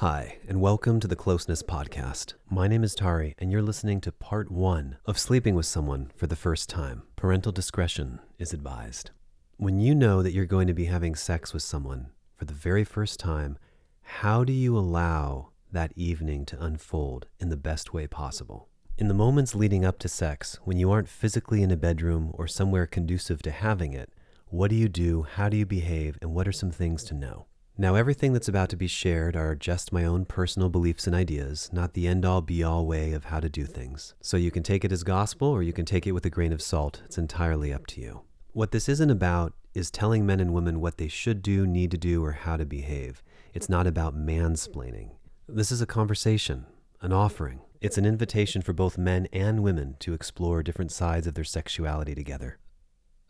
Hi, and welcome to the Closeness Podcast. My name is Tari, and you're listening to part one of sleeping with someone for the first time. Parental discretion is advised. When you know that you're going to be having sex with someone for the very first time, how do you allow that evening to unfold in the best way possible? In the moments leading up to sex, when you aren't physically in a bedroom or somewhere conducive to having it, what do you do? How do you behave? And what are some things to know? Now, everything that's about to be shared are just my own personal beliefs and ideas, not the end all be all way of how to do things. So you can take it as gospel or you can take it with a grain of salt. It's entirely up to you. What this isn't about is telling men and women what they should do, need to do, or how to behave. It's not about mansplaining. This is a conversation, an offering. It's an invitation for both men and women to explore different sides of their sexuality together.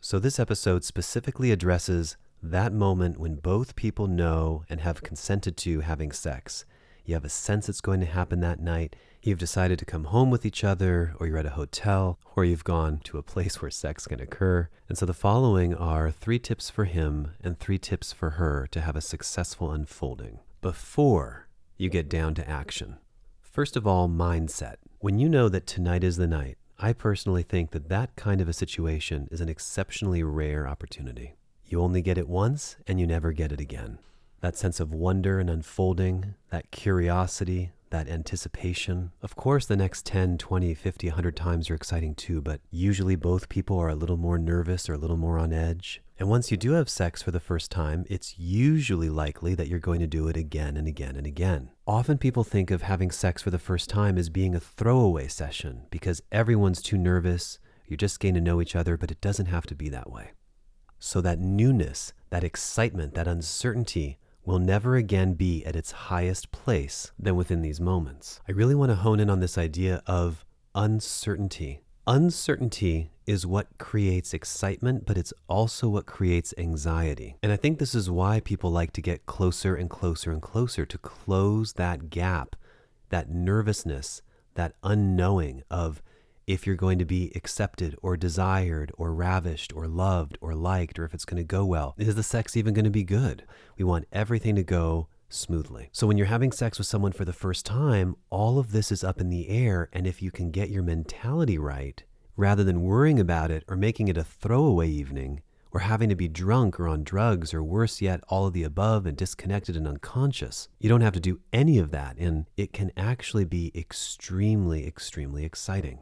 So, this episode specifically addresses that moment when both people know and have consented to having sex. You have a sense it's going to happen that night. You've decided to come home with each other, or you're at a hotel, or you've gone to a place where sex can occur. And so the following are three tips for him and three tips for her to have a successful unfolding before you get down to action. First of all, mindset. When you know that tonight is the night, I personally think that that kind of a situation is an exceptionally rare opportunity. You only get it once and you never get it again. That sense of wonder and unfolding, that curiosity, that anticipation. Of course, the next 10, 20, 50, 100 times are exciting too, but usually both people are a little more nervous or a little more on edge. And once you do have sex for the first time, it's usually likely that you're going to do it again and again and again. Often people think of having sex for the first time as being a throwaway session because everyone's too nervous, you're just getting to know each other, but it doesn't have to be that way. So that newness, that excitement, that uncertainty will never again be at its highest place than within these moments. I really want to hone in on this idea of uncertainty. Uncertainty is what creates excitement, but it's also what creates anxiety. And I think this is why people like to get closer and closer and closer to close that gap, that nervousness, that unknowing of if you're going to be accepted or desired or ravished or loved or liked or if it's going to go well. Is the sex even going to be good? We want everything to go smoothly. So when you're having sex with someone for the first time, all of this is up in the air. And if you can get your mentality right, rather than worrying about it or making it a throwaway evening, or having to be drunk or on drugs, or worse yet, all of the above and disconnected and unconscious. You don't have to do any of that, and it can actually be extremely, extremely exciting.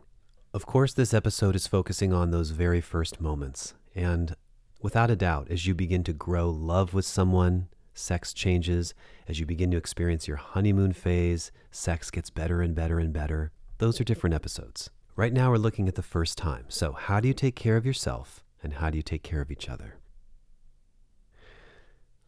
Of course, this episode is focusing on those very first moments. And without a doubt, as you begin to grow love with someone, sex changes. As you begin to experience your honeymoon phase, sex gets better and better and better. Those are different episodes. Right now, we're looking at the first time. So, how do you take care of yourself and how do you take care of each other?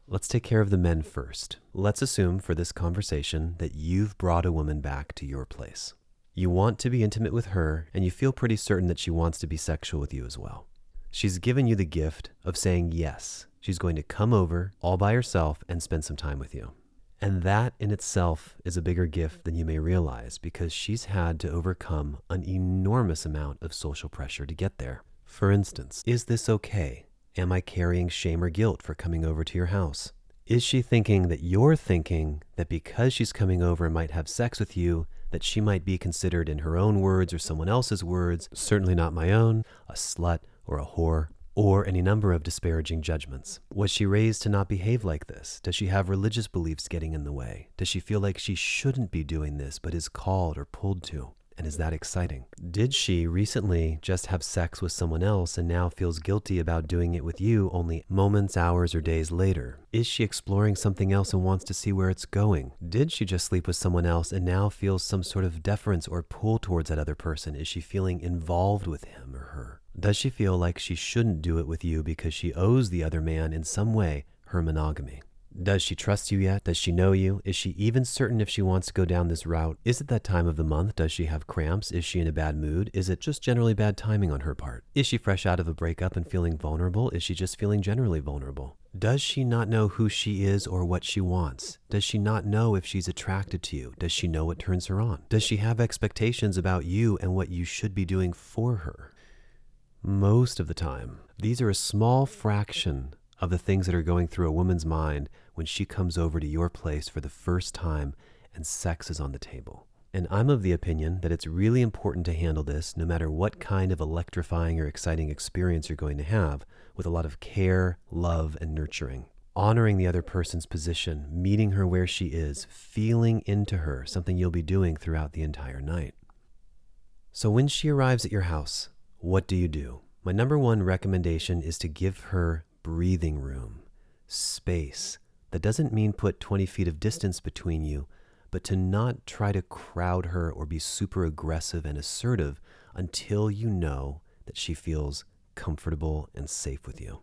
Let's take care of the men first. Let's assume for this conversation that you've brought a woman back to your place. You want to be intimate with her, and you feel pretty certain that she wants to be sexual with you as well. She's given you the gift of saying yes. She's going to come over all by herself and spend some time with you. And that in itself is a bigger gift than you may realize because she's had to overcome an enormous amount of social pressure to get there. For instance, is this okay? Am I carrying shame or guilt for coming over to your house? Is she thinking that you're thinking that because she's coming over and might have sex with you, that she might be considered, in her own words or someone else's words, certainly not my own, a slut or a whore, or any number of disparaging judgments. Was she raised to not behave like this? Does she have religious beliefs getting in the way? Does she feel like she shouldn't be doing this but is called or pulled to? And is that exciting? Did she recently just have sex with someone else and now feels guilty about doing it with you only moments, hours, or days later? Is she exploring something else and wants to see where it's going? Did she just sleep with someone else and now feels some sort of deference or pull towards that other person? Is she feeling involved with him or her? Does she feel like she shouldn't do it with you because she owes the other man in some way her monogamy? Does she trust you yet? Does she know you? Is she even certain if she wants to go down this route? Is it that time of the month? Does she have cramps? Is she in a bad mood? Is it just generally bad timing on her part? Is she fresh out of a breakup and feeling vulnerable? Is she just feeling generally vulnerable? Does she not know who she is or what she wants? Does she not know if she's attracted to you? Does she know what turns her on? Does she have expectations about you and what you should be doing for her? Most of the time, these are a small fraction of the things that are going through a woman's mind when she comes over to your place for the first time and sex is on the table. And I'm of the opinion that it's really important to handle this no matter what kind of electrifying or exciting experience you're going to have, with a lot of care, love, and nurturing. Honoring the other person's position, meeting her where she is, feeling into her, something you'll be doing throughout the entire night. So when she arrives at your house, what do you do? My number one recommendation is to give her breathing room, space. That doesn't mean put 20 feet of distance between you, but to not try to crowd her or be super aggressive and assertive until you know that she feels comfortable and safe with you.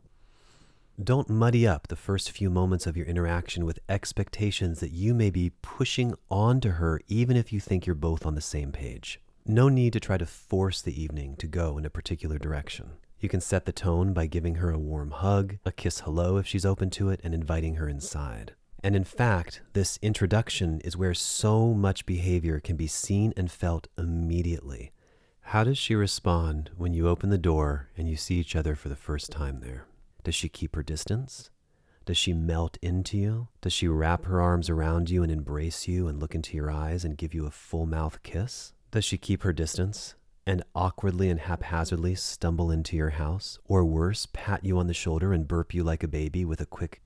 Don't muddy up the first few moments of your interaction with expectations that you may be pushing onto her, even if you think you're both on the same page. No need to try to force the evening to go in a particular direction. You can set the tone by giving her a warm hug, a kiss hello if she's open to it, and inviting her inside. And in fact, this introduction is where so much behavior can be seen and felt immediately. How does she respond when you open the door and you see each other for the first time there? Does she keep her distance? Does she melt into you? Does she wrap her arms around you and embrace you and look into your eyes and give you a full mouth kiss? Does she keep her distance and awkwardly and haphazardly stumble into your house? Or worse, pat you on the shoulder and burp you like a baby with a quick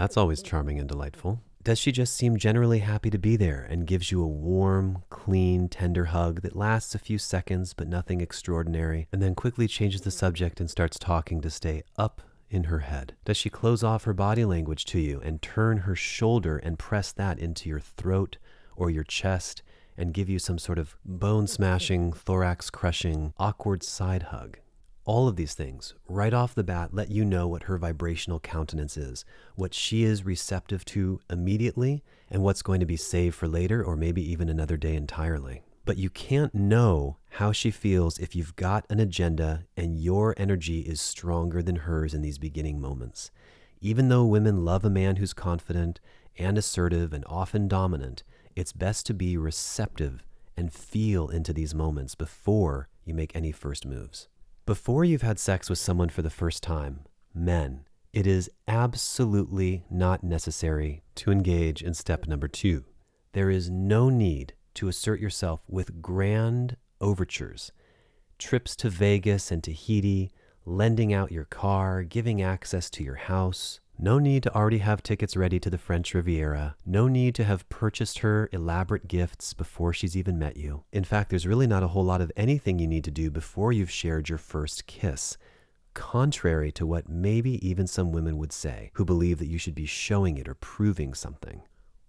that's always charming and delightful. Does she just seem generally happy to be there and gives you a warm, clean, tender hug that lasts a few seconds but nothing extraordinary, and then quickly changes the subject and starts talking to stay up in her head? Does she close off her body language to you and turn her shoulder and press that into your throat or your chest and give you some sort of bone smashing, thorax crushing, awkward side hug? All of these things, right off the bat, let you know what her vibrational countenance is, what she is receptive to immediately, and what's going to be saved for later or maybe even another day entirely. But you can't know how she feels if you've got an agenda and your energy is stronger than hers in these beginning moments. Even though women love a man who's confident and assertive and often dominant, it's best to be receptive and feel into these moments before you make any first moves. Before you've had sex with someone for the first time, men, it is absolutely not necessary to engage in step number two. There is no need to assert yourself with grand overtures, trips to Vegas and Tahiti, lending out your car, giving access to your house, no need to already have tickets ready to the French Riviera. No need to have purchased her elaborate gifts before she's even met you. In fact, there's really not a whole lot of anything you need to do before you've shared your first kiss. Contrary to what maybe even some women would say, who believe that you should be showing it or proving something.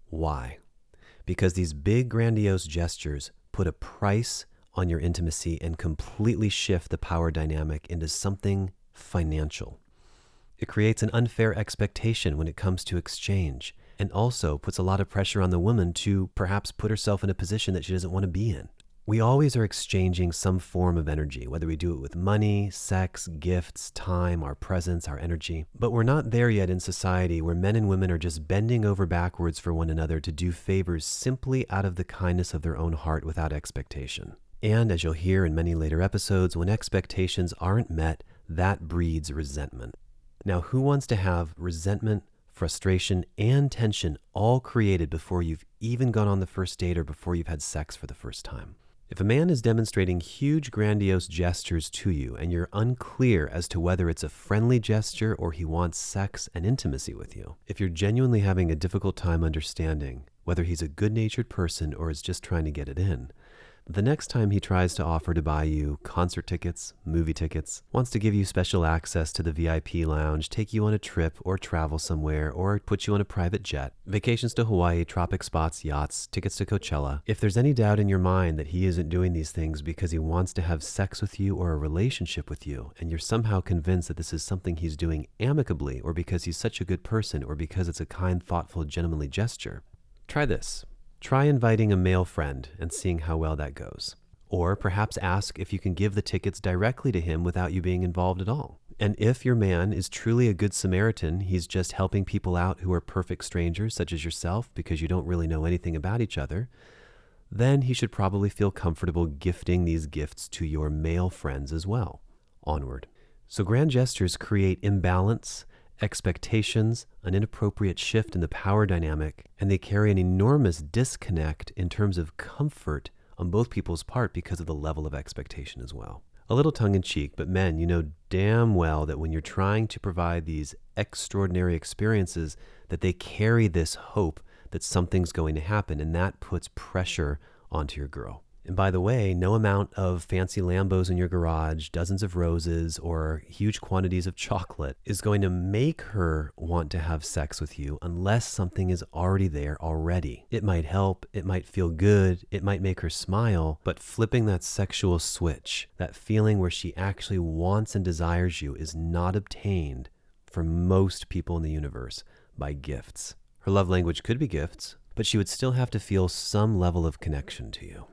Why? Because these big, grandiose gestures put a price on your intimacy and completely shift the power dynamic into something financial. It creates an unfair expectation when it comes to exchange and also puts a lot of pressure on the woman to perhaps put herself in a position that she doesn't want to be in. We always are exchanging some form of energy, whether we do it with money, sex, gifts, time, our presence, our energy. But we're not there yet in society where men and women are just bending over backwards for one another to do favors simply out of the kindness of their own heart without expectation. And as you'll hear in many later episodes, when expectations aren't met, that breeds resentment. Now, who wants to have resentment, frustration, and tension all created before you've even gone on the first date or before you've had sex for the first time? If a man is demonstrating huge, grandiose gestures to you and you're unclear as to whether it's a friendly gesture or he wants sex and intimacy with you, if you're genuinely having a difficult time understanding whether he's a good natured person or is just trying to get it in, the next time he tries to offer to buy you concert tickets, movie tickets, wants to give you special access to the VIP lounge, take you on a trip or travel somewhere, or put you on a private jet, vacations to Hawaii, tropic spots, yachts, tickets to Coachella, if there's any doubt in your mind that he isn't doing these things because he wants to have sex with you or a relationship with you, and you're somehow convinced that this is something he's doing amicably or because he's such a good person or because it's a kind, thoughtful, gentlemanly gesture, try this. Try inviting a male friend and seeing how well that goes. Or perhaps ask if you can give the tickets directly to him without you being involved at all. And if your man is truly a good Samaritan, he's just helping people out who are perfect strangers, such as yourself, because you don't really know anything about each other, then he should probably feel comfortable gifting these gifts to your male friends as well. Onward. So, grand gestures create imbalance, expectations, an inappropriate shift in the power dynamic, and they carry an enormous disconnect in terms of comfort on both people's part because of the level of expectation as well. A little tongue in cheek, but men, you know damn well that when you're trying to provide these extraordinary experiences, that they carry this hope that something's going to happen, and that puts pressure onto your girl. And by the way, no amount of fancy Lambos in your garage, dozens of roses, or huge quantities of chocolate is going to make her want to have sex with you unless something is already there already. It might help, it might feel good, it might make her smile, but flipping that sexual switch, that feeling where she actually wants and desires you, is not obtained for most people in the universe by gifts. Her love language could be gifts, but she would still have to feel some level of connection to you.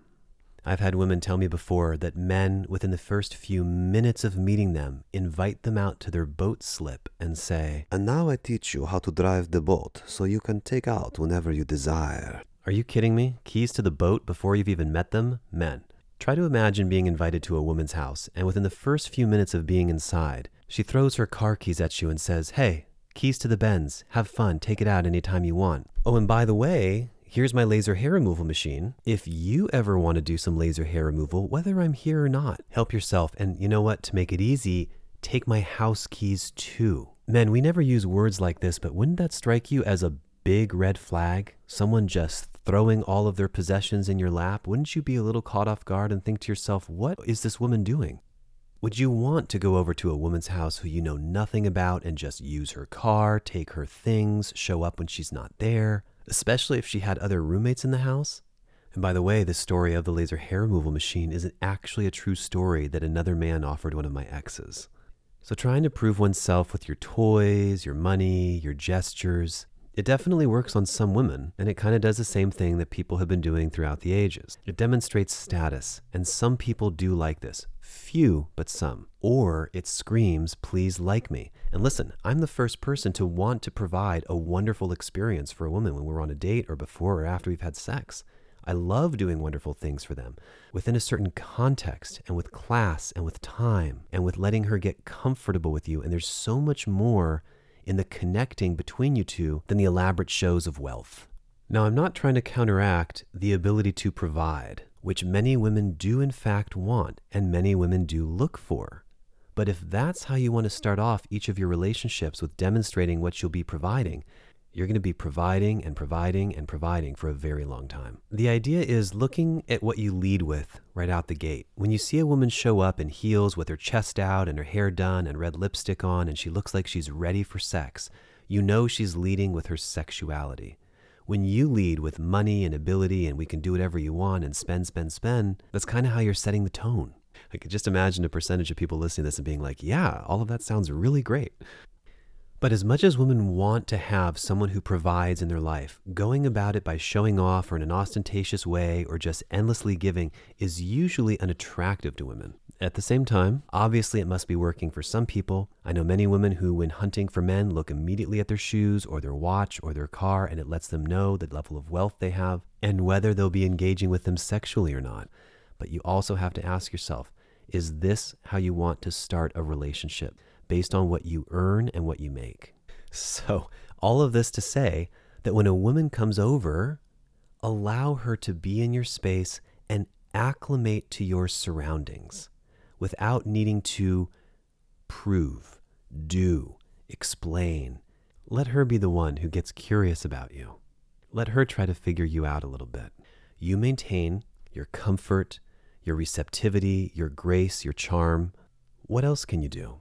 I've had women tell me before that men, within the first few minutes of meeting them, invite them out to their boat slip and say, And now I teach you how to drive the boat so you can take out whenever you desire. Are you kidding me? Keys to the boat before you've even met them? Men. Try to imagine being invited to a woman's house, and within the first few minutes of being inside, she throws her car keys at you and says, Hey, keys to the Benz. Have fun. Take it out anytime you want. Oh, and by the way, here's my laser hair removal machine. If you ever want to do some laser hair removal, whether I'm here or not, help yourself. And you know what? To make it easy, take my house keys too. Men, we never use words like this, but wouldn't that strike you as a big red flag? Someone just throwing all of their possessions in your lap? Wouldn't you be a little caught off guard and think to yourself, what is this woman doing? Would you want to go over to a woman's house who you know nothing about and just use her car, take her things, show up when she's not there? Especially if she had other roommates in the house. And by the way, the story of the laser hair removal machine isn't actually a true story that another man offered one of my exes. So, trying to prove oneself with your toys, your money, your gestures, it definitely works on some women, and it kind of does the same thing that people have been doing throughout the ages. It demonstrates status, and some people do like this. Few, but some. Or it screams, please like me. And listen, I'm the first person to want to provide a wonderful experience for a woman when we're on a date or before or after we've had sex. I love doing wonderful things for them within a certain context and with class and with time and with letting her get comfortable with you. And there's so much more in the connecting between you two than the elaborate shows of wealth. Now, I'm not trying to counteract the ability to provide, which many women do in fact want and many women do look for. But if that's how you want to start off each of your relationships with demonstrating what you'll be providing, you're going to be providing and providing and providing for a very long time. The idea is looking at what you lead with right out the gate. When you see a woman show up in heels with her chest out and her hair done and red lipstick on, and she looks like she's ready for sex, you know she's leading with her sexuality. When you lead with money and ability and we can do whatever you want and spend, spend, spend, that's kind of how you're setting the tone. I could just imagine a percentage of people listening to this and being like, yeah, all of that sounds really great. But as much as women want to have someone who provides in their life, going about it by showing off or in an ostentatious way or just endlessly giving is usually unattractive to women. At the same time, obviously it must be working for some people. I know many women who, when hunting for men, look immediately at their shoes or their watch or their car and it lets them know the level of wealth they have and whether they'll be engaging with them sexually or not. But you also have to ask yourself is this how you want to start a relationship? Based on what you earn and what you make. So, all of this to say that when a woman comes over, allow her to be in your space and acclimate to your surroundings without needing to prove, do, explain. Let her be the one who gets curious about you. Let her try to figure you out a little bit. You maintain your comfort, your receptivity, your grace, your charm. What else can you do?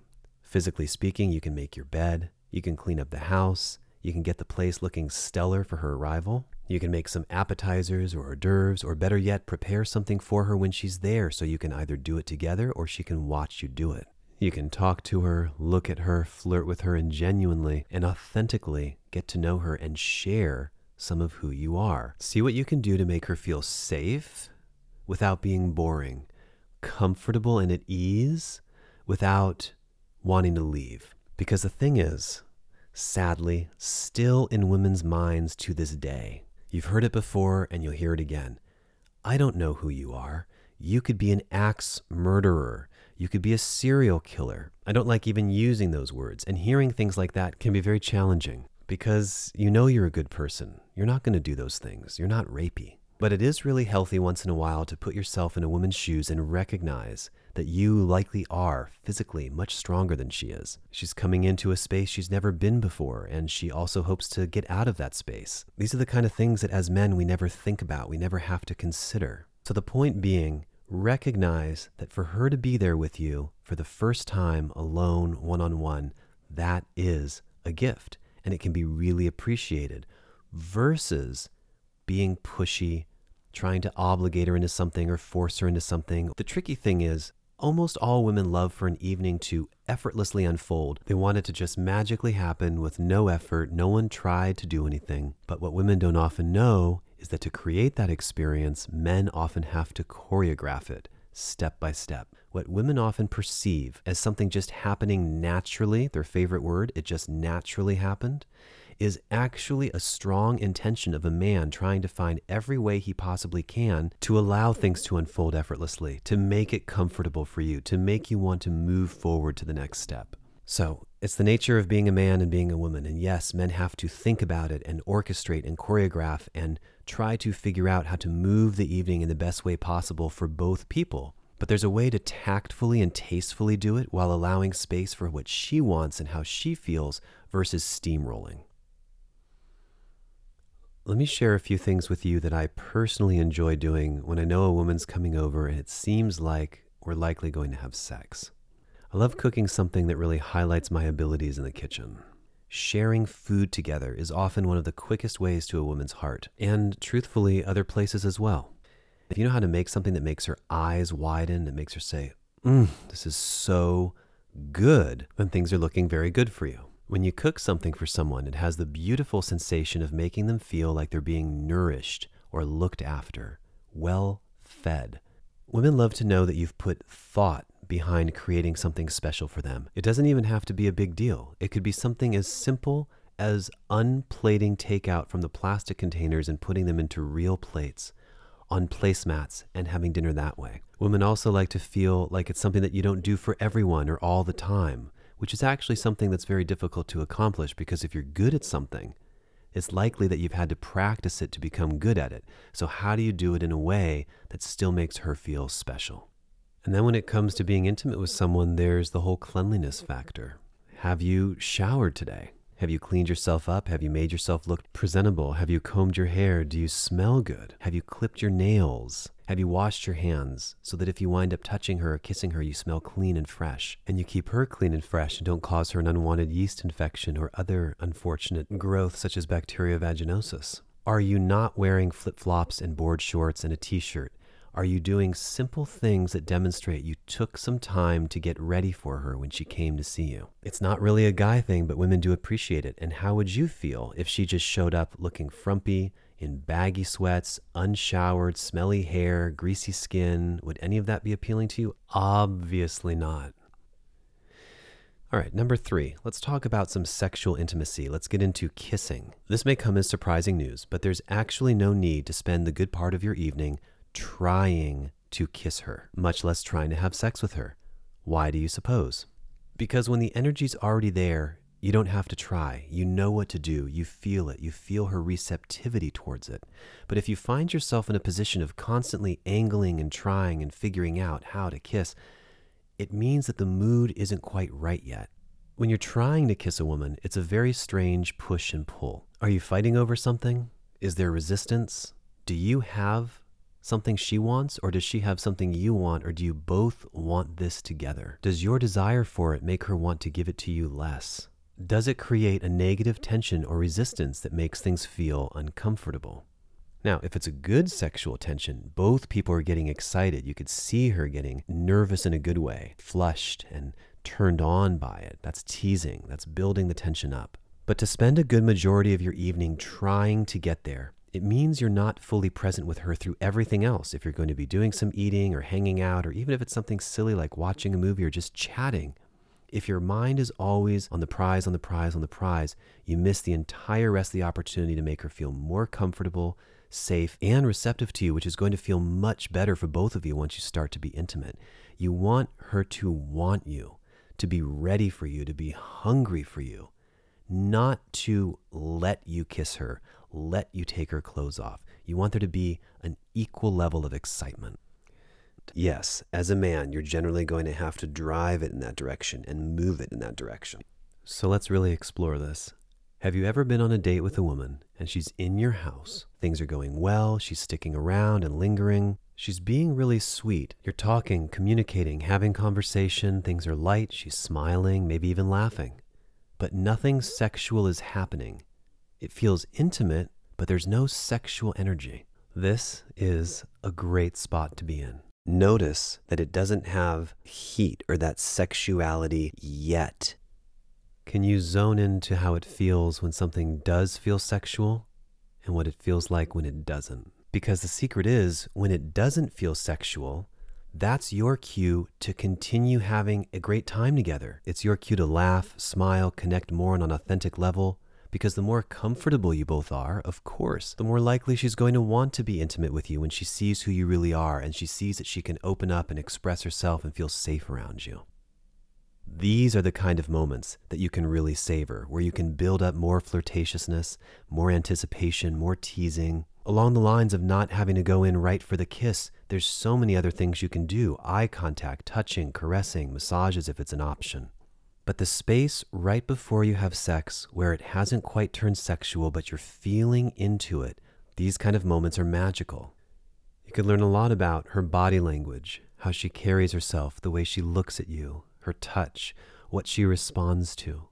Physically speaking, you can make your bed, you can clean up the house, you can get the place looking stellar for her arrival. You can make some appetizers or hors d'oeuvres, or better yet, prepare something for her when she's there so you can either do it together or she can watch you do it. You can talk to her, look at her, flirt with her, and genuinely and authentically get to know her and share some of who you are. See what you can do to make her feel safe without being boring, comfortable and at ease without wanting to leave. Because the thing is, sadly, still in women's minds to this day, you've heard it before and you'll hear it again. I don't know who you are. You could be an axe murderer. You could be a serial killer. I don't like even using those words, and hearing things like that can be very challenging because you know you're a good person. You're not going to do those things. You're not rapey. But it is really healthy once in a while to put yourself in a woman's shoes and recognize that you likely are physically much stronger than she is. She's coming into a space she's never been before, and she also hopes to get out of that space. These are the kind of things that as men we never think about, we never have to consider. So the point being, recognize that for her to be there with you for the first time alone, one on one, that is a gift and it can be really appreciated versus being pushy, trying to obligate her into something or force her into something. The tricky thing is, almost all women love for an evening to effortlessly unfold. They want it to just magically happen with no effort. No one tried to do anything. But what women don't often know is that to create that experience, men often have to choreograph it step by step. What women often perceive as something just happening naturally, their favorite word, it just naturally happened, is actually a strong intention of a man trying to find every way he possibly can to allow things to unfold effortlessly, to make it comfortable for you, to make you want to move forward to the next step. So, it's the nature of being a man and being a woman. And yes, men have to think about it and orchestrate and choreograph and try to figure out how to move the evening in the best way possible for both people. But there's a way to tactfully and tastefully do it while allowing space for what she wants and how she feels versus steamrolling. Let me share a few things with you that I personally enjoy doing when I know a woman's coming over and it seems like we're likely going to have sex. I love cooking something that really highlights my abilities in the kitchen. Sharing food together is often one of the quickest ways to a woman's heart, and truthfully, other places as well. If you know how to make something that makes her eyes widen, that makes her say, Mmm, this is so good, then things are looking very good for you. When you cook something for someone, it has the beautiful sensation of making them feel like they're being nourished or looked after, well fed. Women love to know that you've put thought behind creating something special for them. It doesn't even have to be a big deal, it could be something as simple as unplating takeout from the plastic containers and putting them into real plates on placemats and having dinner that way. Women also like to feel like it's something that you don't do for everyone or all the time which is actually something that's very difficult to accomplish because if you're good at something, it's likely that you've had to practice it to become good at it. So, how do you do it in a way that still makes her feel special? And then, when it comes to being intimate with someone, there's the whole cleanliness factor. Have you showered today? Have you cleaned yourself up? Have you made yourself look presentable? Have you combed your hair? Do you smell good? Have you clipped your nails? Have you washed your hands so that if you wind up touching her or kissing her, you smell clean and fresh? And you keep her clean and fresh and don't cause her an unwanted yeast infection or other unfortunate growth such as bacterial vaginosis? Are you not wearing flip flops and board shorts and a t shirt? Are you doing simple things that demonstrate you took some time to get ready for her when she came to see you? It's not really a guy thing, but women do appreciate it. And how would you feel if she just showed up looking frumpy, in baggy sweats, unshowered, smelly hair, greasy skin? Would any of that be appealing to you? Obviously not. All right, number three, let's talk about some sexual intimacy. Let's get into kissing. This may come as surprising news, but there's actually no need to spend the good part of your evening trying to kiss her, much less trying to have sex with her. Why do you suppose? Because when the energy's already there, you don't have to try. You know what to do. You feel it. You feel her receptivity towards it. But if you find yourself in a position of constantly angling and trying and figuring out how to kiss, it means that the mood isn't quite right yet. When you're trying to kiss a woman, it's a very strange push and pull. Are you fighting over something? Is there resistance? Do you have something she wants, or does she have something you want, or do you both want this together? Does your desire for it make her want to give it to you less? Does it create a negative tension or resistance that makes things feel uncomfortable? Now, if it's a good sexual tension, both people are getting excited. You could see her getting nervous in a good way, flushed and turned on by it. That's teasing, that's building the tension up. But to spend a good majority of your evening trying to get there, it means you're not fully present with her through everything else. If you're going to be doing some eating or hanging out, or even if it's something silly like watching a movie or just chatting, If your mind is always on the prize, on the prize, on the prize, you miss the entire rest of the opportunity to make her feel more comfortable, safe, and receptive to you, which is going to feel much better for both of you once you start to be intimate. You want her to want you, to be ready for you, to be hungry for you, not to let you kiss her, let you take her clothes off. You want there to be an equal level of excitement. Yes, as a man, you're generally going to have to drive it in that direction and move it in that direction. So let's really explore this. Have you ever been on a date with a woman and she's in your house? Things are going well, she's sticking around and lingering. She's being really sweet. You're talking, communicating, having conversation, things are light, she's smiling, maybe even laughing. But nothing sexual is happening. It feels intimate, but there's no sexual energy. This is a great spot to be in. Notice that it doesn't have heat or that sexuality yet. Can you zone into how it feels when something does feel sexual and what it feels like when it doesn't? Because the secret is when it doesn't feel sexual, that's your cue to continue having a great time together. It's your cue to laugh, smile, connect more on an authentic level, because the more comfortable you both are, of course, the more likely she's going to want to be intimate with you when she sees who you really are and she sees that she can open up and express herself and feel safe around you. These are the kind of moments that you can really savor, where you can build up more flirtatiousness, more anticipation, more teasing. Along the lines of not having to go in right for the kiss, there's so many other things you can do eye contact, touching, caressing, massages if it's an option. But the space right before you have sex, where it hasn't quite turned sexual, but you're feeling into it, these kind of moments are magical. You can learn a lot about her body language, how she carries herself, the way she looks at you, her touch, what she responds to,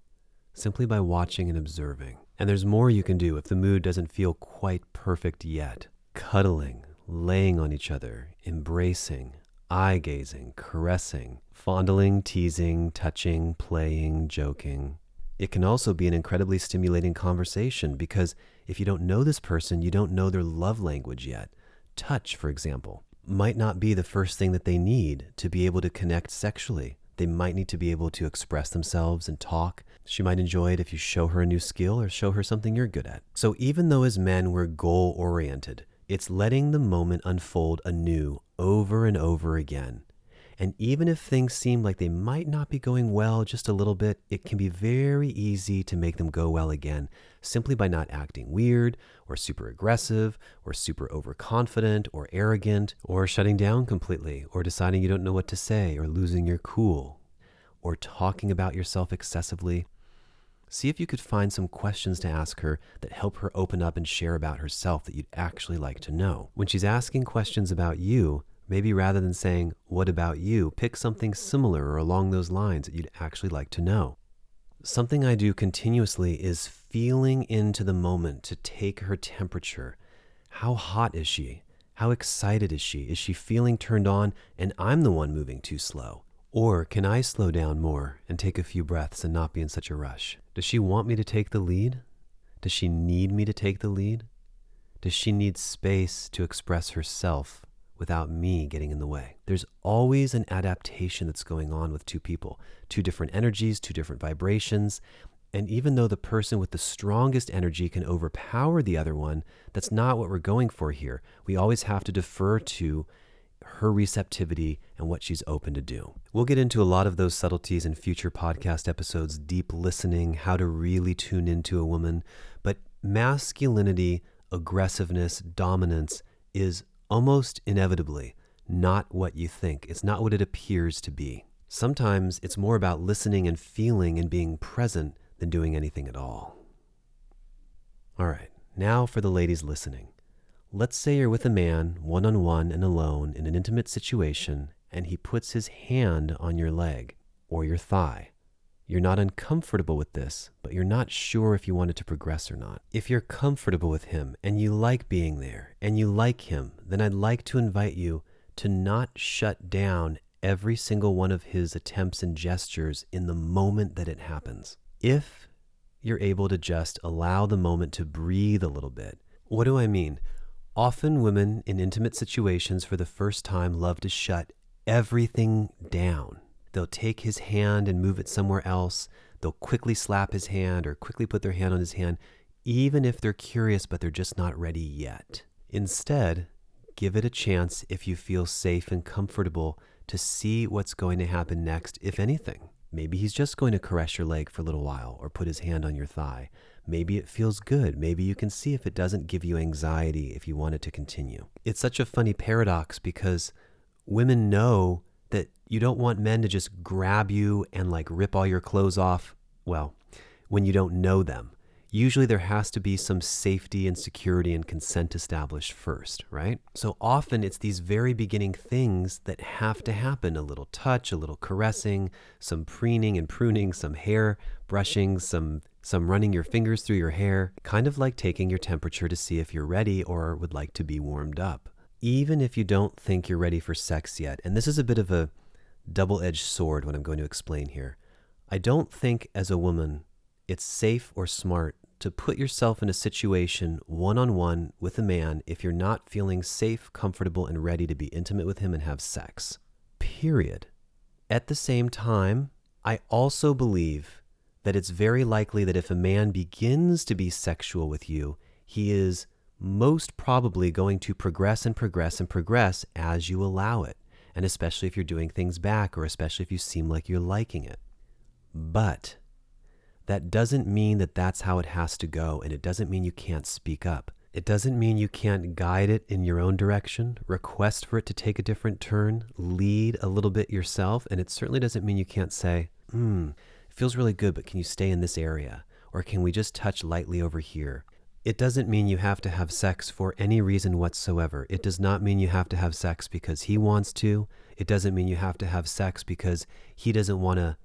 simply by watching and observing. And there's more you can do if the mood doesn't feel quite perfect yet. Cuddling, laying on each other, embracing, eye gazing, caressing, fondling, teasing, touching, playing, joking. It can also be an incredibly stimulating conversation because if you don't know this person, you don't know their love language yet. Touch, for example, might not be the first thing that they need to be able to connect sexually. They might need to be able to express themselves and talk. She might enjoy it if you show her a new skill or show her something you're good at. So, even though as men we're goal oriented, it's letting the moment unfold anew over and over again. And even if things seem like they might not be going well just a little bit, it can be very easy to make them go well again simply by not acting weird or super aggressive or super overconfident or arrogant or shutting down completely or deciding you don't know what to say or losing your cool or talking about yourself excessively. See if you could find some questions to ask her that help her open up and share about herself that you'd actually like to know. When she's asking questions about you, maybe rather than saying, What about you? pick something similar or along those lines that you'd actually like to know. Something I do continuously is feeling into the moment to take her temperature. How hot is she? How excited is she? Is she feeling turned on and I'm the one moving too slow? Or can I slow down more and take a few breaths and not be in such a rush? Does she want me to take the lead? Does she need me to take the lead? Does she need space to express herself without me getting in the way? There's always an adaptation that's going on with two people, two different energies, two different vibrations. And even though the person with the strongest energy can overpower the other one, that's not what we're going for here. We always have to defer to her receptivity and what she's open to do. We'll get into a lot of those subtleties in future podcast episodes deep listening, how to really tune into a woman. But masculinity, aggressiveness, dominance is almost inevitably not what you think, it's not what it appears to be. Sometimes it's more about listening and feeling and being present than doing anything at all. All right, now for the ladies listening. Let's say you're with a man, one on one and alone, in an intimate situation, and he puts his hand on your leg or your thigh. You're not uncomfortable with this, but you're not sure if you want it to progress or not. If you're comfortable with him and you like being there and you like him, then I'd like to invite you to not shut down every single one of his attempts and gestures in the moment that it happens. If you're able to just allow the moment to breathe a little bit, what do I mean? Often, women in intimate situations for the first time love to shut everything down. they'll take his hand and move it somewhere else. They'll quickly slap his hand or quickly put their hand on his hand, even if they're curious but they're just not ready yet. Instead, give it a chance if you feel safe and comfortable to see what's going to happen next, if anything. Maybe he's just going to caress your leg for a little while or put his hand on your thigh. Maybe it feels good. Maybe you can see if it doesn't give you anxiety if you want it to continue. It's such a funny paradox because women know that you don't want men to just grab you and like rip all your clothes off. Well, when you don't know them. Usually there has to be some safety and security and consent established first, right? So often it's these very beginning things that have to happen a little touch, a little caressing, some preening and pruning, some hair brushing, some some running your fingers through your hair, kind of like taking your temperature to see if you're ready or would like to be warmed up. Even if you don't think you're ready for sex yet, and this is a bit of a double edged sword, what I'm going to explain here. I don't think as a woman it's safe or smart to put yourself in a situation one on one with a man if you're not feeling safe, comfortable, and ready to be intimate with him and have sex. Period. At the same time, I also believe that it's very likely that if a man begins to be sexual with you, he is most probably going to progress and progress and progress as you allow it, and especially if you're doing things back or especially if you seem like you're liking it. But that doesn't mean that that's how it has to go, and it doesn't mean you can't speak up. It doesn't mean you can't guide it in your own direction, request for it to take a different turn, lead a little bit yourself, and it certainly doesn't mean you can't say, hmm, feels really good, but can you stay in this area? Or can we just touch lightly over here? It doesn't mean you have to have sex for any reason whatsoever. It does not mean you have to have sex because he wants to. It doesn't mean you have to have sex because he doesn't want to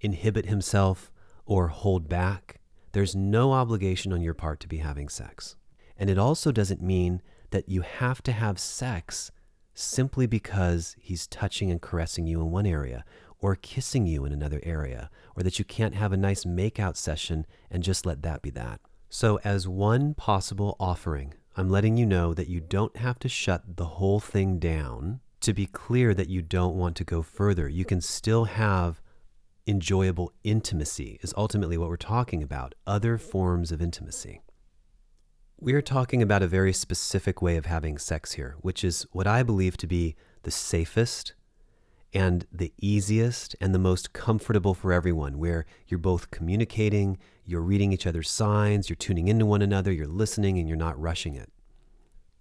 inhibit himself or hold back. There's no obligation on your part to be having sex. And it also doesn't mean that you have to have sex simply because he's touching and caressing you in one area or kissing you in another area, or that you can't have a nice makeout session and just let that be that. So, as one possible offering, I'm letting you know that you don't have to shut the whole thing down to be clear that you don't want to go further. You can still have enjoyable intimacy, is ultimately what we're talking about, other forms of intimacy. We are talking about a very specific way of having sex here, which is what I believe to be the safest, and the easiest and the most comfortable for everyone, where you're both communicating, you're reading each other's signs, you're tuning into one another, you're listening, and you're not rushing it.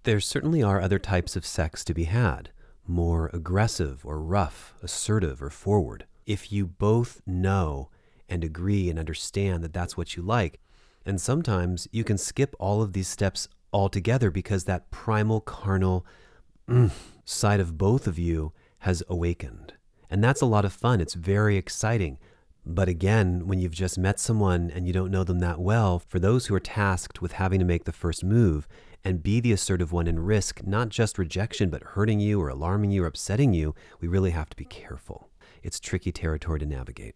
There certainly are other types of sex to be had, more aggressive or rough, assertive or forward. If you both know and agree and understand that that's what you like, and sometimes you can skip all of these steps altogether because that primal carnal mm, side of both of you has awakened. And that's a lot of fun. It's very exciting. But again, when you've just met someone and you don't know them that well, for those who are tasked with having to make the first move and be the assertive one and risk not just rejection, but hurting you or alarming you or upsetting you, we really have to be careful. It's tricky territory to navigate.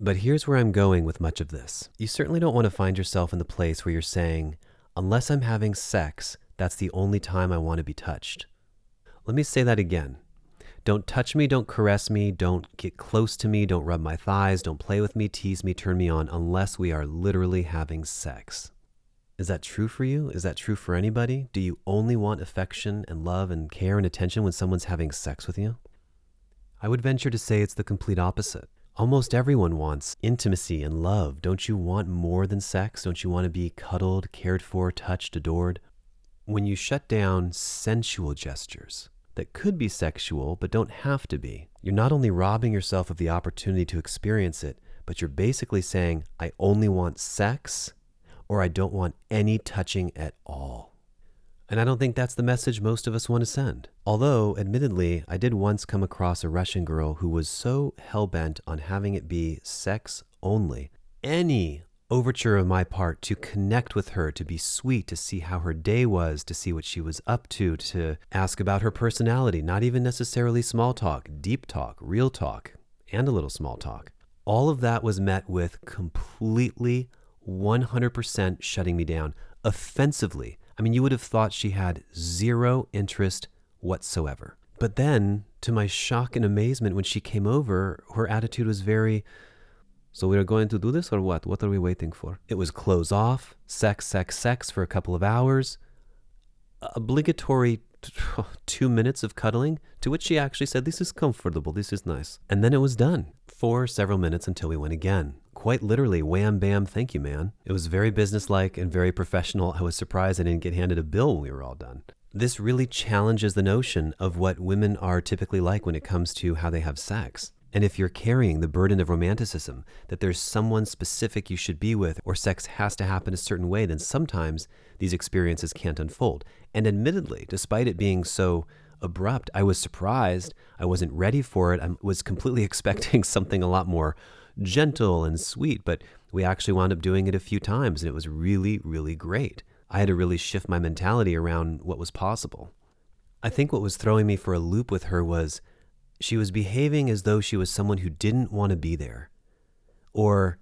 But here's where I'm going with much of this. You certainly don't want to find yourself in the place where you're saying, unless I'm having sex, that's the only time I want to be touched. Let me say that again. Don't touch me, don't caress me, don't get close to me, don't rub my thighs, don't play with me, tease me, turn me on, unless we are literally having sex. Is that true for you? Is that true for anybody? Do you only want affection and love and care and attention when someone's having sex with you? I would venture to say it's the complete opposite. Almost everyone wants intimacy and love. Don't you want more than sex? Don't you want to be cuddled, cared for, touched, adored? When you shut down sensual gestures, that could be sexual but don't have to be. You're not only robbing yourself of the opportunity to experience it, but you're basically saying, I only want sex or I don't want any touching at all. And I don't think that's the message most of us want to send. Although, admittedly, I did once come across a Russian girl who was so hell bent on having it be sex only, any overture of my part to connect with her, to be sweet, to see how her day was, to see what she was up to, to ask about her personality, not even necessarily small talk, deep talk, real talk, and a little small talk. All of that was met with completely 100% shutting me down offensively. I mean, you would have thought she had zero interest whatsoever. But then to my shock and amazement, when she came over, her attitude was very, So we are going to do this or what? What are we waiting for? It was close off, sex, sex, sex for a couple of hours, obligatory two minutes of cuddling, to which she actually said, This is comfortable, this is nice. And then it was done for several minutes until we went again. Quite literally, wham bam, thank you, man. It was very businesslike and very professional. I was surprised I didn't get handed a bill when we were all done. This really challenges the notion of what women are typically like when it comes to how they have sex. And if you're carrying the burden of romanticism, that there's someone specific you should be with, or sex has to happen a certain way, then sometimes these experiences can't unfold. And admittedly, despite it being so abrupt, I was surprised. I wasn't ready for it. I was completely expecting something a lot more gentle and sweet, but we actually wound up doing it a few times, and it was really, really great. I had to really shift my mentality around what was possible. I think what was throwing me for a loop with her was she was behaving as though she was someone who didn't want to be there, or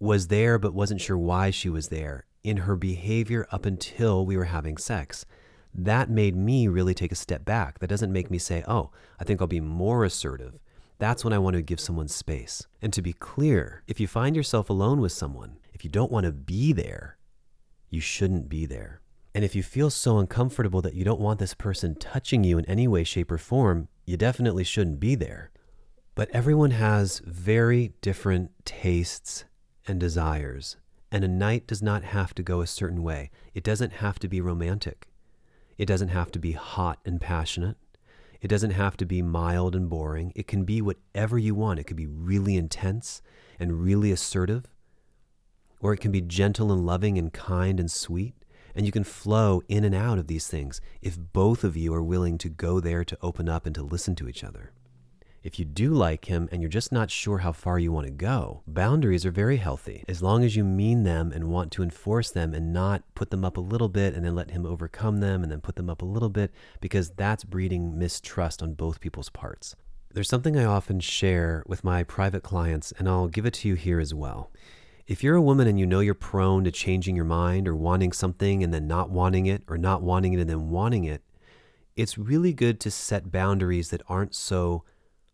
was there but wasn't sure why she was there in her behavior up until we were having sex. That made me really take a step back. That doesn't make me say, oh, I think I'll be more assertive. That's when I want to give someone space. And to be clear, if you find yourself alone with someone, if you don't want to be there, you shouldn't be there. And if you feel so uncomfortable that you don't want this person touching you in any way, shape, or form, you definitely shouldn't be there. But everyone has very different tastes and desires, and a night does not have to go a certain way. It doesn't have to be romantic. It doesn't have to be hot and passionate. It doesn't have to be mild and boring. It can be whatever you want. It could be really intense and really assertive, or it can be gentle and loving and kind and sweet. And you can flow in and out of these things if both of you are willing to go there to open up and to listen to each other. If you do like him and you're just not sure how far you want to go, boundaries are very healthy as long as you mean them and want to enforce them and not put them up a little bit and then let him overcome them and then put them up a little bit because that's breeding mistrust on both people's parts. There's something I often share with my private clients, and I'll give it to you here as well. If you're a woman and you know you're prone to changing your mind or wanting something and then not wanting it, or not wanting it and then wanting it, it's really good to set boundaries that aren't so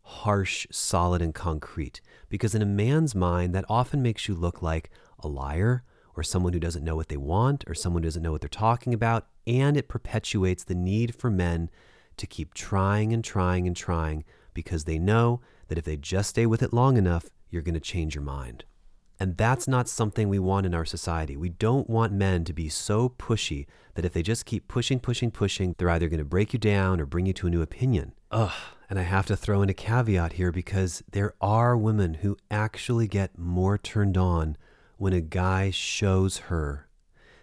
harsh, solid, and concrete. Because in a man's mind, that often makes you look like a liar or someone who doesn't know what they want or someone who doesn't know what they're talking about. And it perpetuates the need for men to keep trying and trying and trying because they know that if they just stay with it long enough, you're going to change your mind. And that's not something we want in our society. We don't want men to be so pushy that if they just keep pushing, pushing, pushing, they're either going to break you down or bring you to a new opinion. Ugh. And I have to throw in a caveat here because there are women who actually get more turned on when a guy shows her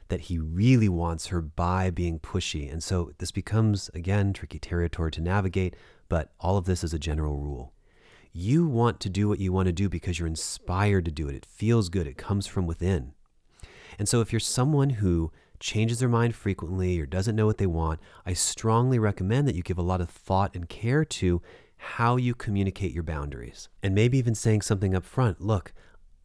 that he really wants her by being pushy. And so this becomes, again, tricky territory to navigate, but all of this is a general rule. You want to do what you want to do because you're inspired to do it. It feels good, it comes from within. And so, if you're someone who changes their mind frequently or doesn't know what they want, I strongly recommend that you give a lot of thought and care to how you communicate your boundaries. And maybe even saying something up front look,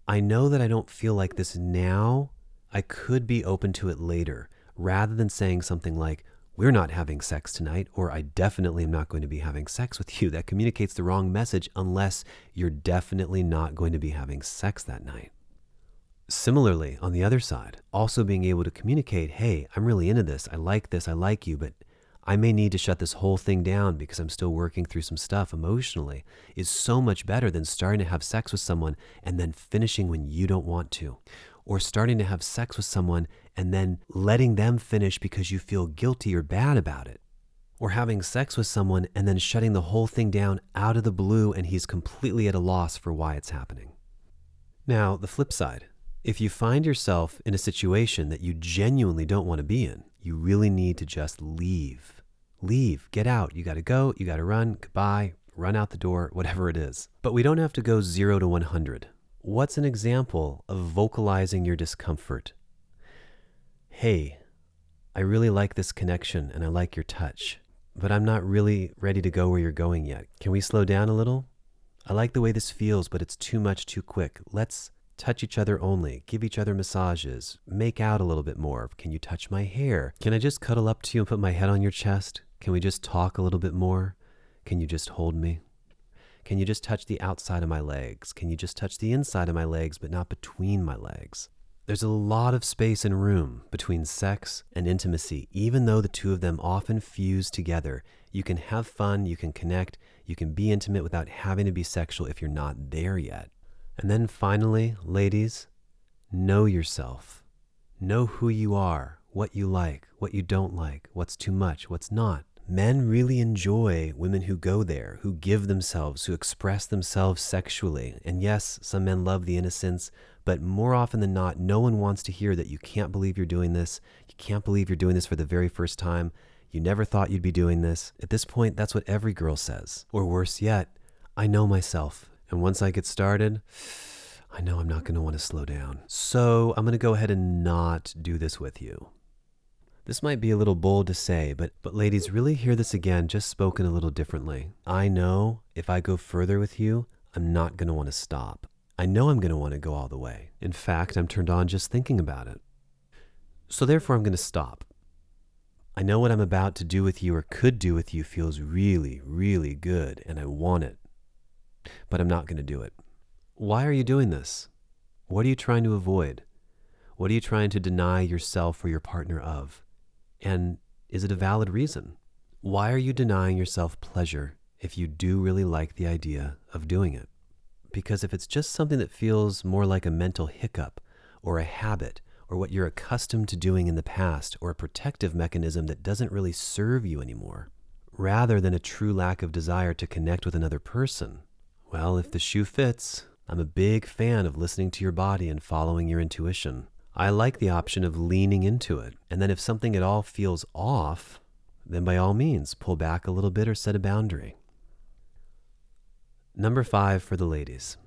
I know that I don't feel like this now. I could be open to it later, rather than saying something like, we're not having sex tonight, or I definitely am not going to be having sex with you. That communicates the wrong message unless you're definitely not going to be having sex that night. Similarly, on the other side, also being able to communicate, hey, I'm really into this. I like this. I like you, but I may need to shut this whole thing down because I'm still working through some stuff emotionally is so much better than starting to have sex with someone and then finishing when you don't want to. Or starting to have sex with someone and then letting them finish because you feel guilty or bad about it. Or having sex with someone and then shutting the whole thing down out of the blue and he's completely at a loss for why it's happening. Now, the flip side if you find yourself in a situation that you genuinely don't want to be in, you really need to just leave. Leave, get out. You got to go, you got to run, goodbye, run out the door, whatever it is. But we don't have to go zero to 100. What's an example of vocalizing your discomfort? Hey, I really like this connection and I like your touch, but I'm not really ready to go where you're going yet. Can we slow down a little? I like the way this feels, but it's too much too quick. Let's touch each other only, give each other massages, make out a little bit more. Can you touch my hair? Can I just cuddle up to you and put my head on your chest? Can we just talk a little bit more? Can you just hold me? Can you just touch the outside of my legs? Can you just touch the inside of my legs, but not between my legs? There's a lot of space and room between sex and intimacy, even though the two of them often fuse together. You can have fun, you can connect, you can be intimate without having to be sexual if you're not there yet. And then finally, ladies, know yourself. Know who you are, what you like, what you don't like, what's too much, what's not. Men really enjoy women who go there, who give themselves, who express themselves sexually. And yes, some men love the innocence, but more often than not, no one wants to hear that you can't believe you're doing this. You can't believe you're doing this for the very first time. You never thought you'd be doing this. At this point, that's what every girl says. Or worse yet, I know myself. And once I get started, I know I'm not going to want to slow down. So I'm going to go ahead and not do this with you. This might be a little bold to say, but, but ladies, really hear this again, just spoken a little differently. I know if I go further with you, I'm not going to want to stop. I know I'm going to want to go all the way. In fact, I'm turned on just thinking about it. So therefore, I'm going to stop. I know what I'm about to do with you or could do with you feels really, really good, and I want it. But I'm not going to do it. Why are you doing this? What are you trying to avoid? What are you trying to deny yourself or your partner of? And is it a valid reason? Why are you denying yourself pleasure if you do really like the idea of doing it? Because if it's just something that feels more like a mental hiccup or a habit or what you're accustomed to doing in the past or a protective mechanism that doesn't really serve you anymore, rather than a true lack of desire to connect with another person, well, if the shoe fits, I'm a big fan of listening to your body and following your intuition. I like the option of leaning into it. And then if something at all feels off, then by all means, pull back a little bit or set a boundary. Number five for the ladies.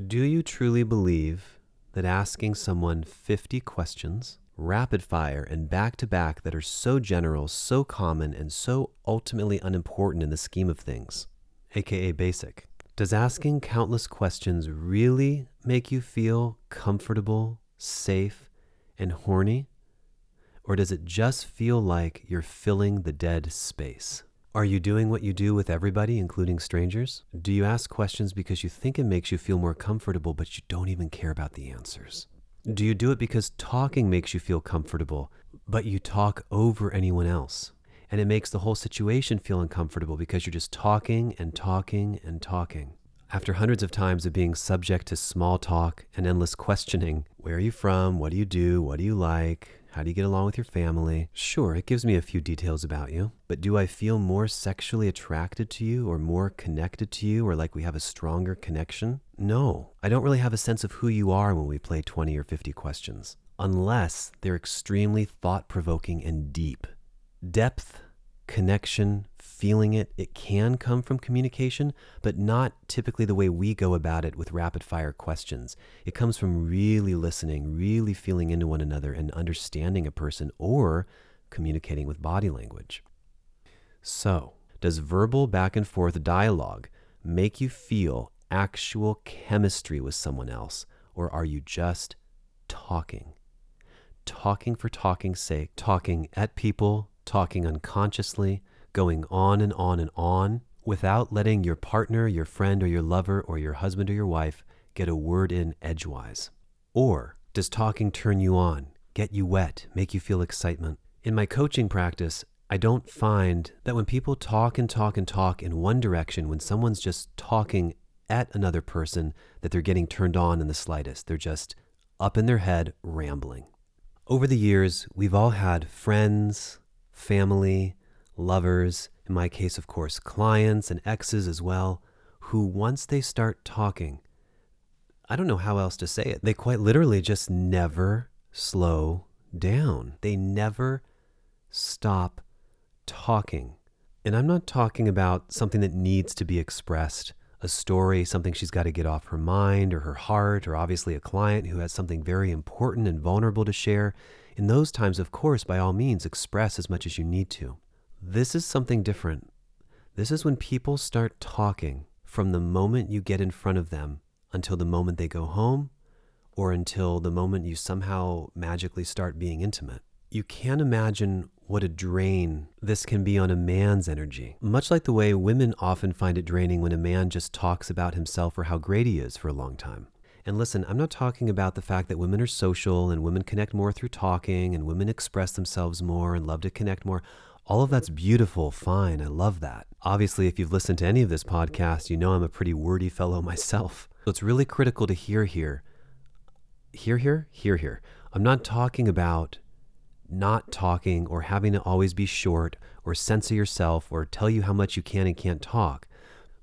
Do you truly believe that asking someone 50 questions, rapid fire and back to back, that are so general, so common, and so ultimately unimportant in the scheme of things, aka basic, does asking countless questions really make you feel comfortable safe, and horny? Or does it just feel like you're filling the dead space? Are you doing what you do with everybody, including strangers? Do you ask questions because you think it makes you feel more comfortable, but you don't even care about the answers? Do you do it because talking makes you feel comfortable, but you talk over anyone else? And it makes the whole situation feel uncomfortable because you're just talking and talking and talking. After hundreds of times of being subject to small talk and endless questioning where are you from? What do you do? What do you like? How do you get along with your family? Sure, it gives me a few details about you, but do I feel more sexually attracted to you or more connected to you or like we have a stronger connection? No, I don't really have a sense of who you are when we play 20 or 50 questions, unless they're extremely thought provoking and deep. Depth, connection, feeling it, it can come from communication, but not typically the way we go about it with rapid fire questions. It comes from really listening, really feeling into one another and understanding a person or communicating with body language. So, does verbal back and forth dialogue make you feel actual chemistry with someone else, or are you just talking? Talking for talking's sake, talking at people, talking unconsciously, going on and on and on without letting your partner, your friend, or your lover, or your husband or your wife get a word in edgewise? Or does talking turn you on, get you wet, make you feel excitement? In my coaching practice, I don't find that when people talk and talk and talk in one direction, when someone's just talking at another person, that they're getting turned on in the slightest. They're just up in their head rambling. Over the years, we've all had friends, family, lovers, in my case, of course, clients and exes as well, who once they start talking, I don't know how else to say it, they quite literally just never slow down. They never stop talking. And I'm not talking about something that needs to be expressed, a story, something she's got to get off her mind or her heart, or obviously a client who has something very important and vulnerable to share. In those times, of course, by all means, express as much as you need to. This is something different. This is when people start talking from the moment you get in front of them until the moment they go home or until the moment you somehow magically start being intimate. You can't imagine what a drain this can be on a man's energy. Much like the way women often find it draining when a man just talks about himself or how great he is for a long time. And listen, I'm not talking about the fact that women are social and women connect more through talking and women express themselves more and love to connect more. All of that's beautiful, fine, I love that. Obviously, if you've listened to any of this podcast, you know I'm a pretty wordy fellow myself. So it's really critical to hear here. Hear here? Hear here. I'm not talking about not talking or having to always be short or censor yourself or tell you how much you can and can't talk.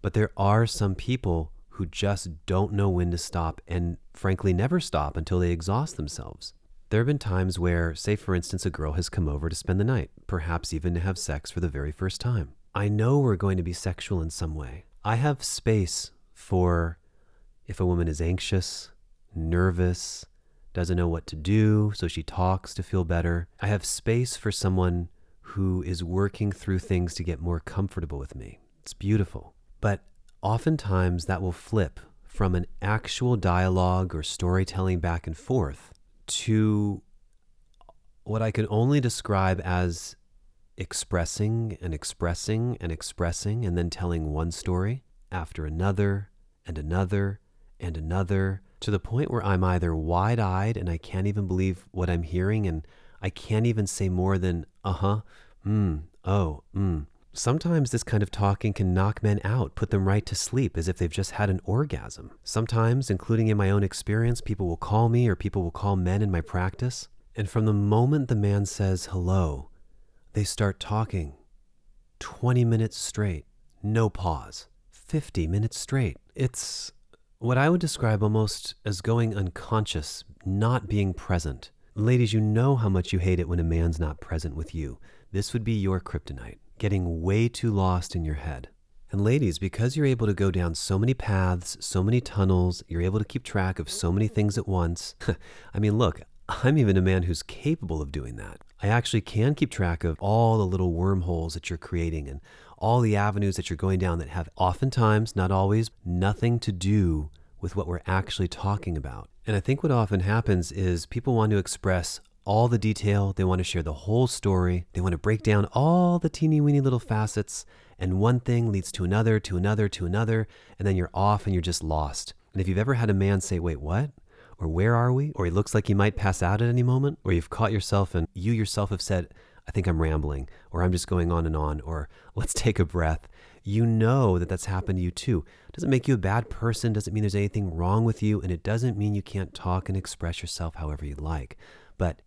But there are some people who just don't know when to stop and frankly never stop until they exhaust themselves. There have been times where, say, for instance, a girl has come over to spend the night, perhaps even to have sex for the very first time. I know we're going to be sexual in some way. I have space for if a woman is anxious, nervous, doesn't know what to do, so she talks to feel better. I have space for someone who is working through things to get more comfortable with me. It's beautiful. But oftentimes that will flip from an actual dialogue or storytelling back and forth to what I can only describe as expressing and expressing and expressing and then telling one story after another and another and another to the point where I'm either wide eyed and I can't even believe what I'm hearing and I can't even say more than, uh huh, mm, oh, mm. Sometimes this kind of talking can knock men out, put them right to sleep as if they've just had an orgasm. Sometimes, including in my own experience, people will call me or people will call men in my practice. And from the moment the man says hello, they start talking 20 minutes straight, no pause, 50 minutes straight. It's what I would describe almost as going unconscious, not being present. Ladies, you know how much you hate it when a man's not present with you. This would be your kryptonite, getting way too lost in your head. And ladies, because you're able to go down so many paths, so many tunnels, you're able to keep track of so many things at once. I mean, look, I'm even a man who's capable of doing that. I actually can keep track of all the little wormholes that you're creating and all the avenues that you're going down that have oftentimes, not always, nothing to do with what we're actually talking about. And I think what often happens is people want to express all the detail, they want to share the whole story, they want to break down all the teeny weeny little facets, and one thing leads to another, to another, to another, and then you're off and you're just lost. And if you've ever had a man say, Wait, what? Or where are we? Or he looks like he might pass out at any moment, or you've caught yourself and you yourself have said, I think I'm rambling, or I'm just going on and on, or let's take a breath. You know that that's happened to you too. It doesn't make you a bad person, doesn't mean there's anything wrong with you, and it doesn't mean you can't talk and express yourself however you like. But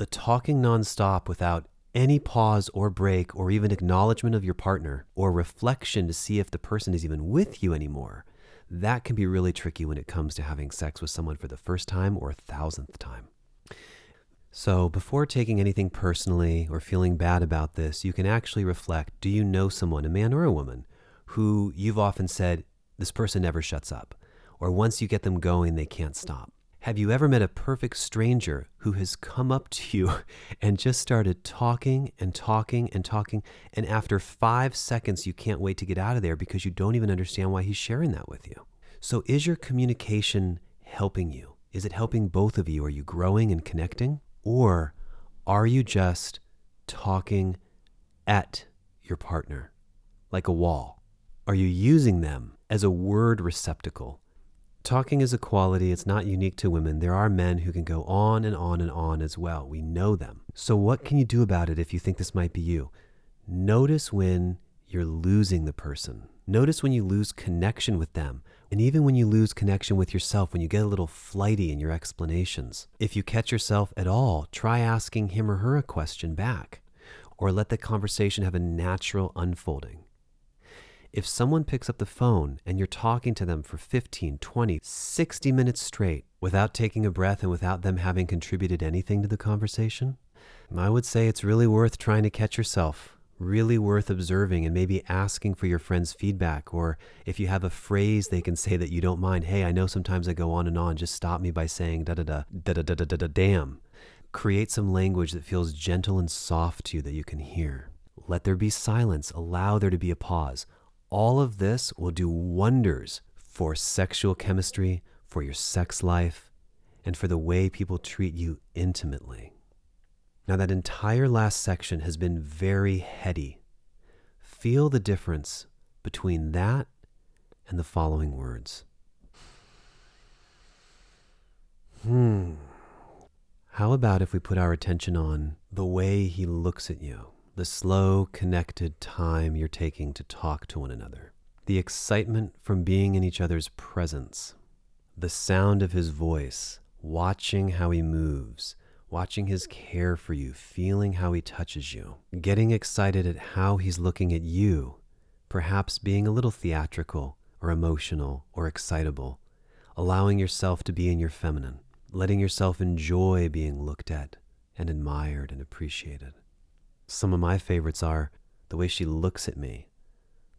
the talking nonstop without any pause or break or even acknowledgement of your partner or reflection to see if the person is even with you anymore, that can be really tricky when it comes to having sex with someone for the first time or thousandth time. So, before taking anything personally or feeling bad about this, you can actually reflect do you know someone, a man or a woman, who you've often said, this person never shuts up, or once you get them going, they can't stop? Have you ever met a perfect stranger who has come up to you and just started talking and talking and talking, and after five seconds, you can't wait to get out of there because you don't even understand why he's sharing that with you? So, is your communication helping you? Is it helping both of you? Are you growing and connecting? Or are you just talking at your partner like a wall? Are you using them as a word receptacle? Talking is a quality, it's not unique to women. There are men who can go on and on and on as well. We know them. So, what can you do about it if you think this might be you? Notice when you're losing the person. Notice when you lose connection with them. And even when you lose connection with yourself, when you get a little flighty in your explanations, if you catch yourself at all, try asking him or her a question back, or let the conversation have a natural unfolding. If someone picks up the phone and you're talking to them for 15, 20, 60 minutes straight without taking a breath and without them having contributed anything to the conversation, I would say it's really worth trying to catch yourself, really worth observing and maybe asking for your friend's feedback. Or if you have a phrase they can say that you don't mind, hey, I know sometimes I go on and on, just stop me by saying da da da, da da da da da da, damn. Create some language that feels gentle and soft to you that you can hear. Let there be silence. Allow there to be a pause. All of this will do wonders for sexual chemistry, for your sex life, and for the way people treat you intimately. Now, that entire last section has been very heady. Feel the difference between that and the following words. Hmm. How about if we put our attention on the way he looks at you, the slow, connected time you're taking to talk to one another, the excitement from being in each other's presence, the sound of his voice, watching how he moves, watching his care for you, feeling how he touches you, getting excited at how he's looking at you, perhaps being a little theatrical or emotional or excitable, allowing yourself to be in your feminine, letting yourself enjoy being looked at and admired and appreciated. Some of my favorites are the way she looks at me,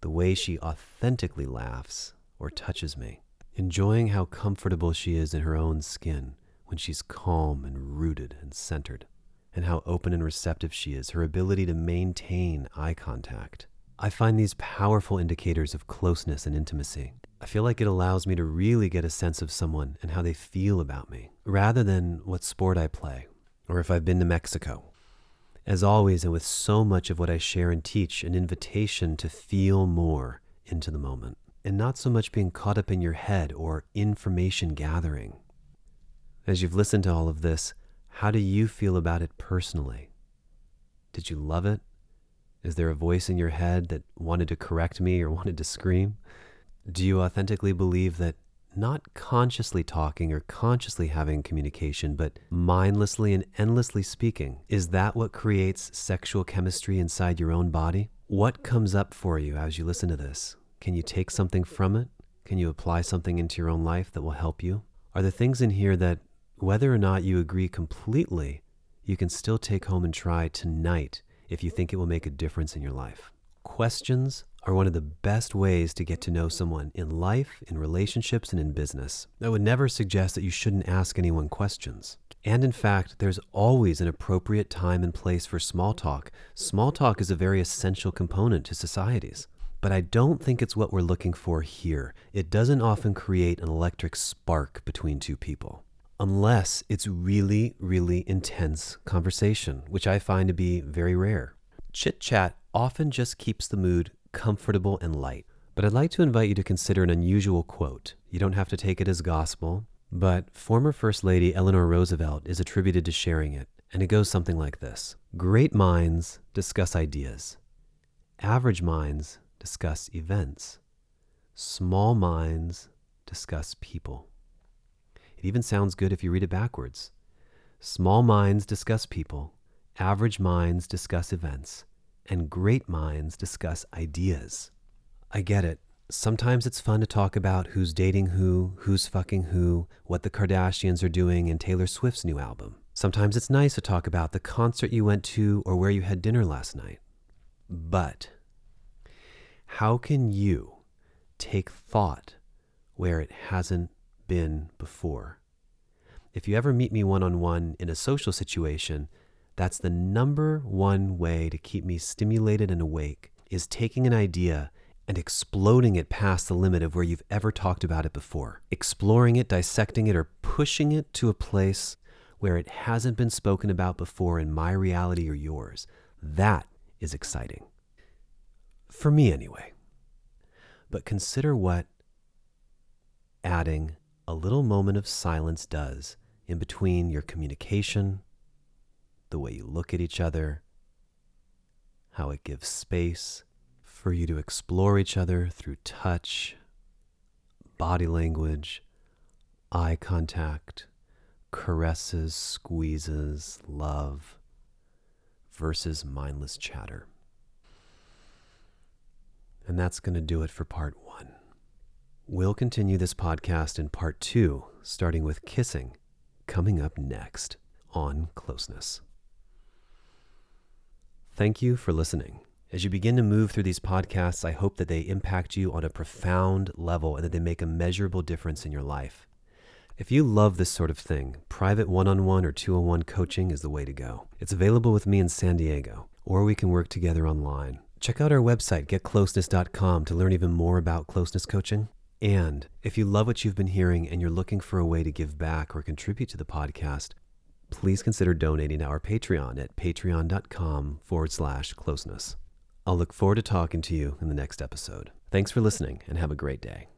the way she authentically laughs or touches me, enjoying how comfortable she is in her own skin when she's calm and rooted and centered, and how open and receptive she is, her ability to maintain eye contact. I find these powerful indicators of closeness and intimacy. I feel like it allows me to really get a sense of someone and how they feel about me, rather than what sport I play or if I've been to Mexico. As always, and with so much of what I share and teach, an invitation to feel more into the moment and not so much being caught up in your head or information gathering. As you've listened to all of this, how do you feel about it personally? Did you love it? Is there a voice in your head that wanted to correct me or wanted to scream? Do you authentically believe that not consciously talking or consciously having communication, but mindlessly and endlessly speaking, is that what creates sexual chemistry inside your own body? What comes up for you as you listen to this? Can you take something from it? Can you apply something into your own life that will help you? Are there things in here that whether or not you agree completely, you can still take home and try tonight if you think it will make a difference in your life. Questions are one of the best ways to get to know someone in life, in relationships, and in business. I would never suggest that you shouldn't ask anyone questions. And in fact, there's always an appropriate time and place for small talk. Small talk is a very essential component to societies. But I don't think it's what we're looking for here. It doesn't often create an electric spark between two people unless it's really, really intense conversation, which I find to be very rare. Chit chat often just keeps the mood comfortable and light. But I'd like to invite you to consider an unusual quote. You don't have to take it as gospel, but former First Lady Eleanor Roosevelt is attributed to sharing it, and it goes something like this Great minds discuss ideas, average minds discuss events, small minds discuss people. It even sounds good if you read it backwards. Small minds discuss people, average minds discuss events, and great minds discuss ideas. I get it. Sometimes it's fun to talk about who's dating who, who's fucking who, what the Kardashians are doing, and Taylor Swift's new album. Sometimes it's nice to talk about the concert you went to or where you had dinner last night. But how can you take thought where it hasn't been before. If you ever meet me one on one in a social situation, that's the number one way to keep me stimulated and awake is taking an idea and exploding it past the limit of where you've ever talked about it before. Exploring it, dissecting it, or pushing it to a place where it hasn't been spoken about before in my reality or yours. That is exciting. For me, anyway. But consider what adding a little moment of silence does in between your communication, the way you look at each other, how it gives space for you to explore each other through touch, body language, eye contact, caresses, squeezes, love, versus mindless chatter. And that's going to do it for part one. We'll continue this podcast in part two, starting with kissing, coming up next on closeness. Thank you for listening. As you begin to move through these podcasts, I hope that they impact you on a profound level and that they make a measurable difference in your life. If you love this sort of thing, private one on one or two on one coaching is the way to go. It's available with me in San Diego, or we can work together online. Check out our website, getcloseness.com, to learn even more about closeness coaching. And if you love what you've been hearing and you're looking for a way to give back or contribute to the podcast, please consider donating to our Patreon at patreon.com forward slash closeness. I'll look forward to talking to you in the next episode. Thanks for listening and have a great day.